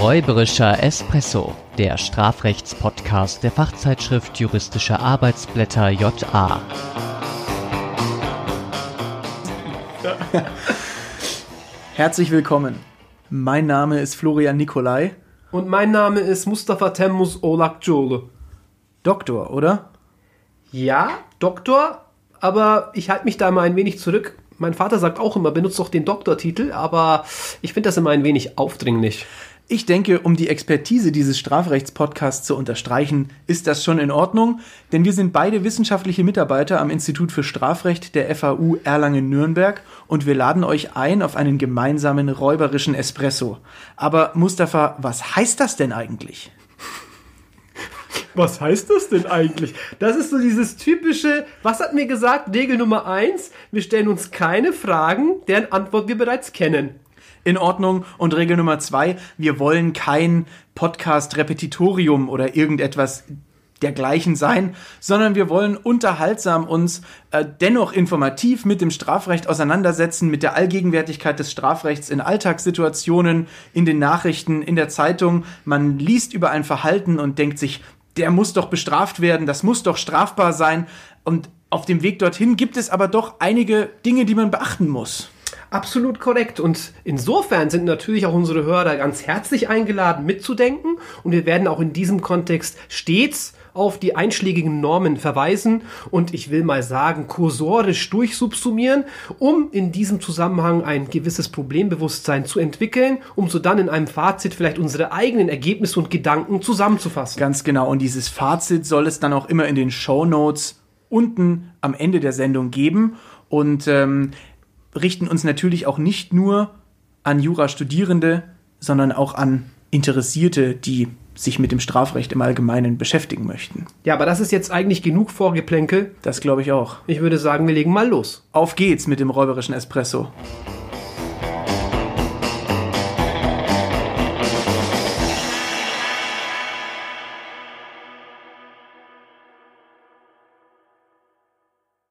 Räuberischer Espresso, der Strafrechtspodcast der Fachzeitschrift Juristische Arbeitsblätter JA. Herzlich willkommen. Mein Name ist Florian Nikolai. Und mein Name ist Mustafa Temmuz Olakçoğlu. Doktor, oder? Ja, Doktor, aber ich halte mich da mal ein wenig zurück. Mein Vater sagt auch immer, benutzt doch den Doktortitel, aber ich finde das immer ein wenig aufdringlich. Ich denke, um die Expertise dieses Strafrechtspodcasts zu unterstreichen, ist das schon in Ordnung, denn wir sind beide wissenschaftliche Mitarbeiter am Institut für Strafrecht der FAU Erlangen-Nürnberg und wir laden euch ein auf einen gemeinsamen räuberischen Espresso. Aber Mustafa, was heißt das denn eigentlich? Was heißt das denn eigentlich? Das ist so dieses typische, was hat mir gesagt, Regel Nummer eins: wir stellen uns keine Fragen, deren Antwort wir bereits kennen in Ordnung. Und Regel Nummer zwei, wir wollen kein Podcast-Repetitorium oder irgendetwas dergleichen sein, sondern wir wollen unterhaltsam uns äh, dennoch informativ mit dem Strafrecht auseinandersetzen, mit der Allgegenwärtigkeit des Strafrechts in Alltagssituationen, in den Nachrichten, in der Zeitung. Man liest über ein Verhalten und denkt sich, der muss doch bestraft werden, das muss doch strafbar sein. Und auf dem Weg dorthin gibt es aber doch einige Dinge, die man beachten muss. Absolut korrekt. Und insofern sind natürlich auch unsere Hörer ganz herzlich eingeladen, mitzudenken. Und wir werden auch in diesem Kontext stets auf die einschlägigen Normen verweisen und ich will mal sagen, kursorisch durchsubsumieren, um in diesem Zusammenhang ein gewisses Problembewusstsein zu entwickeln, um so dann in einem Fazit vielleicht unsere eigenen Ergebnisse und Gedanken zusammenzufassen. Ganz genau. Und dieses Fazit soll es dann auch immer in den Show Notes unten am Ende der Sendung geben. Und ähm, richten uns natürlich auch nicht nur an Jurastudierende, sondern auch an Interessierte, die sich mit dem Strafrecht im Allgemeinen beschäftigen möchten. Ja, aber das ist jetzt eigentlich genug Vorgeplänkel. Das glaube ich auch. Ich würde sagen, wir legen mal los. Auf geht's mit dem räuberischen Espresso.